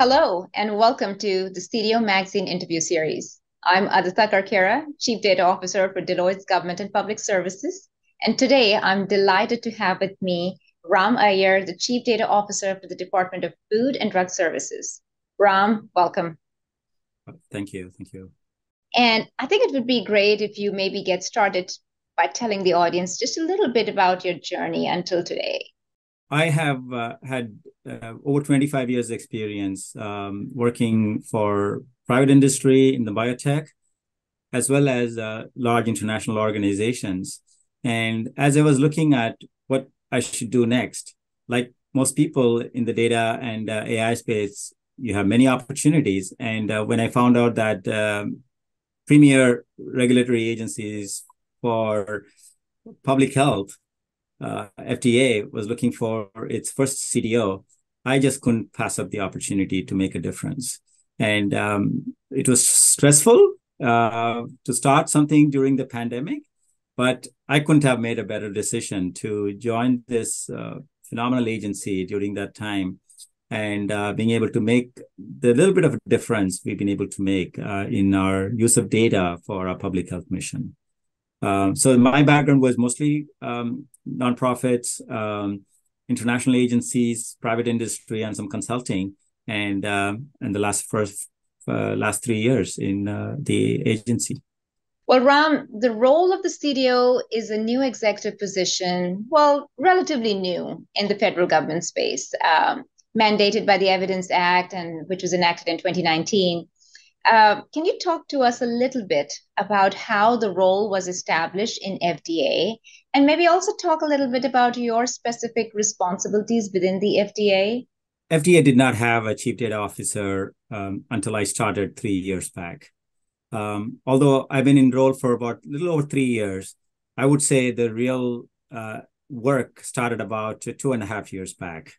Hello, and welcome to the CDO Magazine interview series. I'm Adita Karkera, Chief Data Officer for Deloitte's Government and Public Services. And today I'm delighted to have with me Ram Iyer, the Chief Data Officer for the Department of Food and Drug Services. Ram, welcome. Thank you. Thank you. And I think it would be great if you maybe get started by telling the audience just a little bit about your journey until today. I have uh, had uh, over 25 years experience um, working for private industry in the biotech, as well as uh, large international organizations. And as I was looking at what I should do next, like most people in the data and uh, AI space, you have many opportunities. And uh, when I found out that um, premier regulatory agencies for public health uh, FDA was looking for its first CDO, I just couldn't pass up the opportunity to make a difference. And um, it was stressful uh, to start something during the pandemic, but I couldn't have made a better decision to join this uh, phenomenal agency during that time and uh, being able to make the little bit of a difference we've been able to make uh, in our use of data for our public health mission. Um, so my background was mostly um, nonprofits, um, international agencies, private industry, and some consulting. And um, and the last first uh, last three years in uh, the agency. Well, Ram, the role of the CDO is a new executive position, well, relatively new in the federal government space, um, mandated by the Evidence Act, and which was enacted in 2019. Uh, can you talk to us a little bit about how the role was established in FDA and maybe also talk a little bit about your specific responsibilities within the FDA? FDA did not have a chief data officer um, until I started three years back. Um, although I've been enrolled for about a little over three years, I would say the real uh, work started about two and a half years back.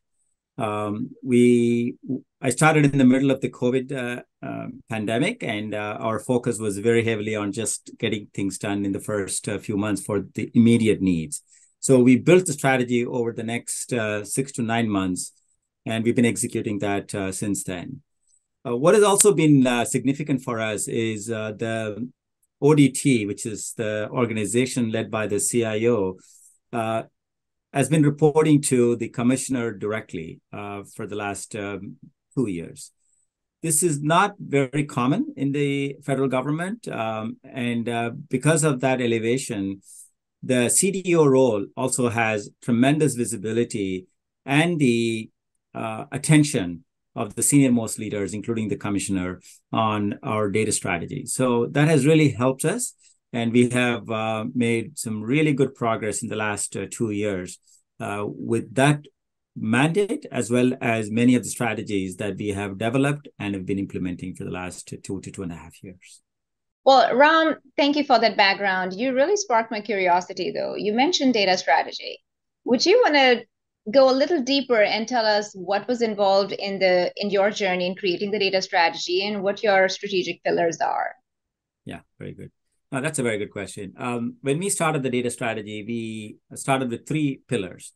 Um, we I started in the middle of the COVID uh, uh, pandemic, and uh, our focus was very heavily on just getting things done in the first uh, few months for the immediate needs. So we built the strategy over the next uh, six to nine months, and we've been executing that uh, since then. what has also been significant for us is the ODT, which is the organization led by the CIO, has been reporting to the commissioner directly uh, for the last um, two years. This is not very common in the federal government. Um, and uh, because of that elevation, the CDO role also has tremendous visibility and the uh, attention of the senior most leaders, including the commissioner, on our data strategy. So that has really helped us and we have uh, made some really good progress in the last uh, two years uh, with that mandate, as well as many of the strategies that we have developed and have been implementing for the last two to two and a half years. Well, Ram, thank you for that background. You really sparked my curiosity, though. You mentioned data strategy. Would you want to go a little deeper and tell us what was involved in the in your journey in creating the data strategy and what your strategic pillars are? Yeah, very good. No, that's a very good question. Um, when we started the data strategy, we started with three pillars.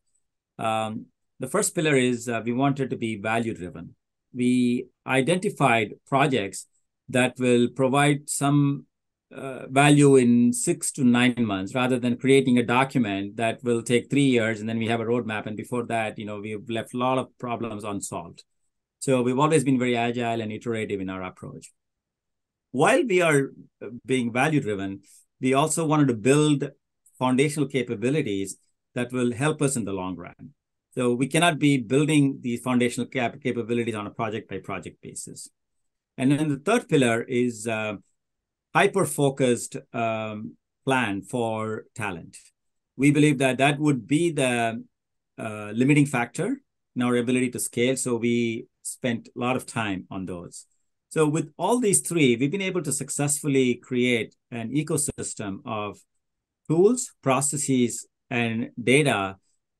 Um, the first pillar is uh, we wanted to be value driven. We identified projects that will provide some uh, value in six to nine months rather than creating a document that will take three years and then we have a roadmap. And before that, you know, we've left a lot of problems unsolved. So we've always been very agile and iterative in our approach while we are uh, being value driven, we also wanted to build foundational capabilities that will help us in the long run. So we cannot be building these foundational cap- capabilities on a project by project basis. And then the third pillar is uh, hyper focused um, plan for talent. We believe that that would be the uh, limiting factor in our ability to scale. So we spent a lot of time on those. So with all these three, we've been able to successfully create an ecosystem of tools, processes, and data,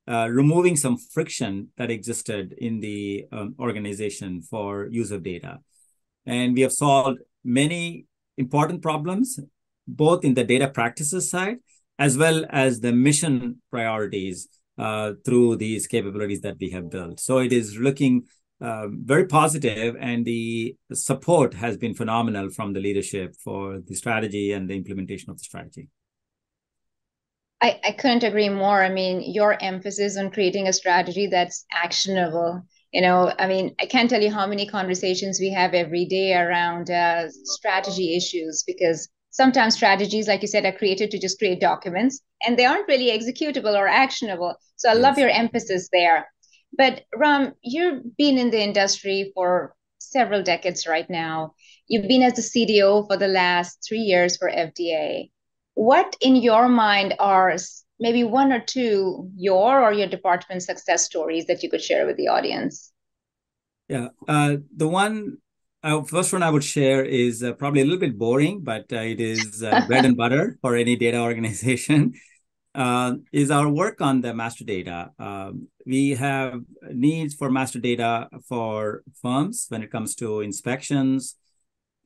uh, removing some friction that existed in the um, organization for use of data. And we have solved many important problems, both in the data practices side, as well as the mission priorities uh, through these capabilities that we have built. So it is looking uh, very positive, and the support has been phenomenal from the leadership for the strategy and the implementation of the strategy. I, I couldn't agree more. I mean, your emphasis on creating a strategy that's actionable. You know, I mean, I can't tell you how many conversations we have every day around uh, strategy issues because sometimes strategies, like you said, are created to just create documents and they aren't really executable or actionable. So I yes. love your emphasis there. But Ram, you've been in the industry for several decades right now. You've been as the CDO for the last three years for FDA. What, in your mind, are maybe one or two your or your department success stories that you could share with the audience? Yeah, uh, the one uh, first one I would share is uh, probably a little bit boring, but uh, it is uh, bread and butter for any data organization. Uh, is our work on the master data. Um, we have needs for master data for firms when it comes to inspections,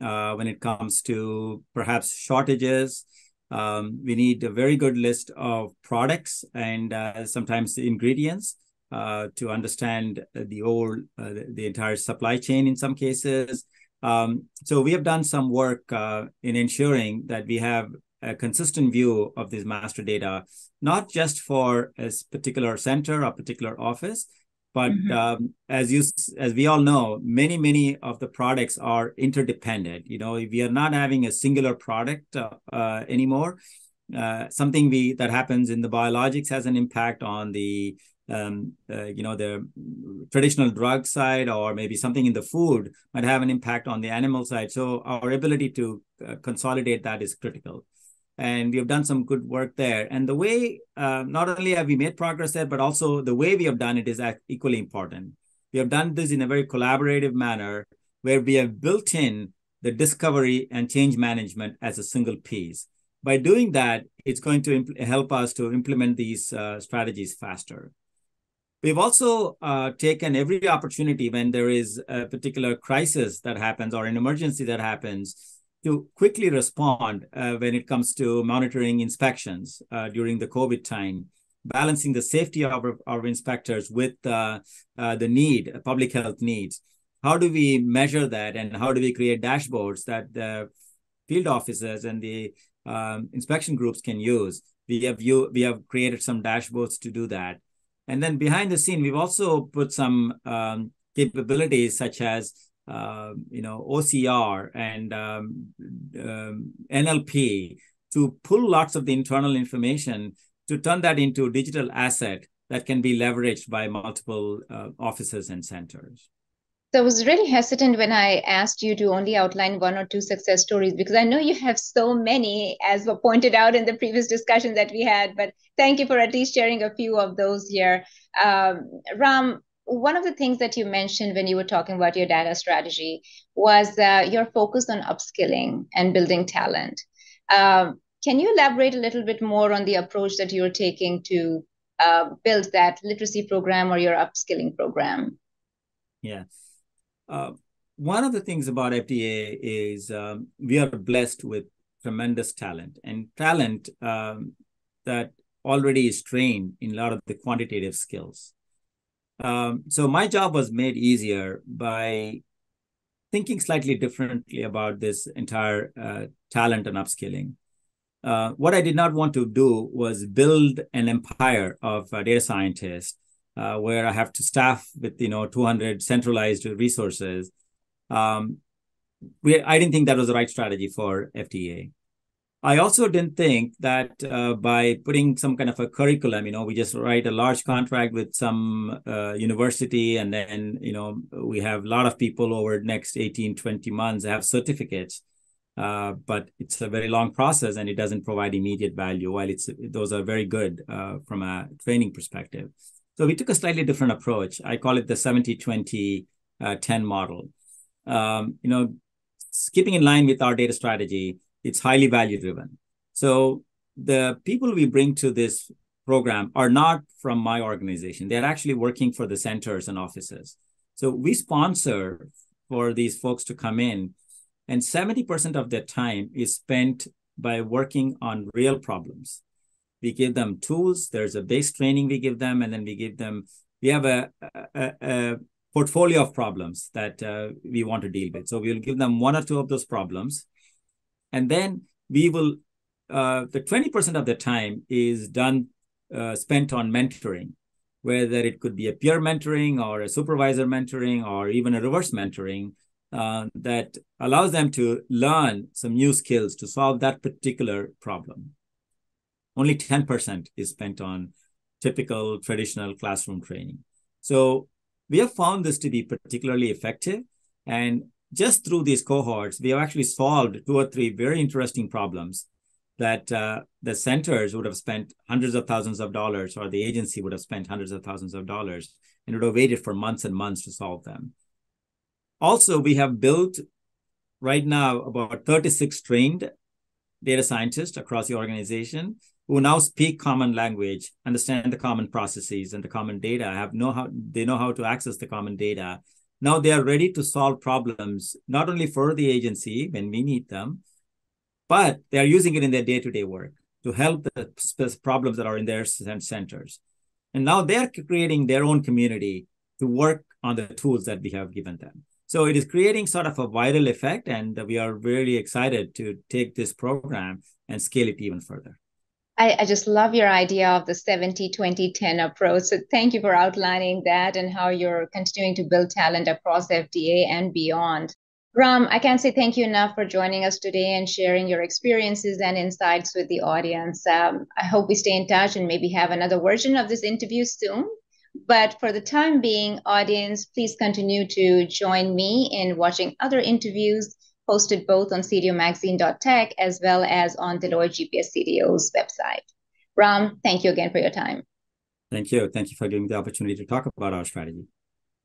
uh, when it comes to perhaps shortages. Um, we need a very good list of products and uh, sometimes ingredients uh, to understand the whole, uh, the entire supply chain in some cases. Um, so we have done some work uh, in ensuring that we have a consistent view of this master data, not just for a particular center or particular office, but mm-hmm. um, as you as we all know, many many of the products are interdependent. You know, we are not having a singular product uh, uh, anymore. Uh, something we that happens in the biologics has an impact on the um, uh, you know the traditional drug side or maybe something in the food might have an impact on the animal side so our ability to uh, consolidate that is critical and we have done some good work there. And the way, uh, not only have we made progress there, but also the way we have done it is equally important. We have done this in a very collaborative manner where we have built in the discovery and change management as a single piece. By doing that, it's going to help us to implement these uh, strategies faster. We've also uh, taken every opportunity when there is a particular crisis that happens or an emergency that happens to quickly respond uh, when it comes to monitoring inspections uh, during the COVID time, balancing the safety of our, our inspectors with uh, uh the need, public health needs. How do we measure that, and how do we create dashboards that the field officers and the um, inspection groups can use? We have you, we have created some dashboards to do that, and then behind the scene, we've also put some um, capabilities such as uh, you know OCR and um, um, NLP to pull lots of the internal information to turn that into a digital asset that can be leveraged by multiple uh, offices and centers. So I was really hesitant when I asked you to only outline one or two success stories because I know you have so many, as were pointed out in the previous discussion that we had. But thank you for at least sharing a few of those here. Um, Ram, one of the things that you mentioned when you were talking about your data strategy was uh, your focus on upskilling and building talent. Um, can you elaborate a little bit more on the approach that you're taking to uh, build that literacy program or your upskilling program? Yeah. Uh, one of the things about FDA is um, we are blessed with tremendous talent and talent um, that already is trained in a lot of the quantitative skills. Um, so my job was made easier by thinking slightly differently about this entire uh, talent and upskilling. Uh, what I did not want to do was build an empire of uh, data scientists uh, where I have to staff with you know 200 centralized resources. Um, we, I didn't think that was the right strategy for FDA. I also didn't think that uh, by putting some kind of a curriculum, you know, we just write a large contract with some uh, university and then, you know, we have a lot of people over next 18, 20 months have certificates. Uh, but it's a very long process and it doesn't provide immediate value while it's those are very good uh, from a training perspective. So we took a slightly different approach. I call it the 70, 20, uh, 10 model. Um, you know, keeping in line with our data strategy, it's highly value driven. So the people we bring to this program are not from my organization. They're actually working for the centers and offices. So we sponsor for these folks to come in, and 70% of their time is spent by working on real problems. We give them tools. There's a base training we give them, and then we give them. We have a, a, a portfolio of problems that uh, we want to deal with. So we'll give them one or two of those problems, and then we will. Uh, the twenty percent of the time is done uh, spent on mentoring, whether it could be a peer mentoring or a supervisor mentoring or even a reverse mentoring uh, that allows them to learn some new skills to solve that particular problem. Only 10% is spent on typical traditional classroom training. So we have found this to be particularly effective. And just through these cohorts, we have actually solved two or three very interesting problems that uh, the centers would have spent hundreds of thousands of dollars, or the agency would have spent hundreds of thousands of dollars, and would have waited for months and months to solve them. Also, we have built right now about 36 trained data scientists across the organization who now speak common language, understand the common processes and the common data, have know how they know how to access the common data. Now they are ready to solve problems not only for the agency when we need them, but they are using it in their day-to-day work to help the problems that are in their centers. And now they're creating their own community to work on the tools that we have given them. So it is creating sort of a viral effect, and we are really excited to take this program and scale it even further. I, I just love your idea of the 70 20 10 approach. So thank you for outlining that and how you're continuing to build talent across FDA and beyond. Ram, I can't say thank you enough for joining us today and sharing your experiences and insights with the audience. Um, I hope we stay in touch and maybe have another version of this interview soon. But for the time being, audience, please continue to join me in watching other interviews posted both on cdomagazine.tech as well as on Deloitte GPS CDO's website. Ram, thank you again for your time. Thank you. Thank you for giving me the opportunity to talk about our strategy.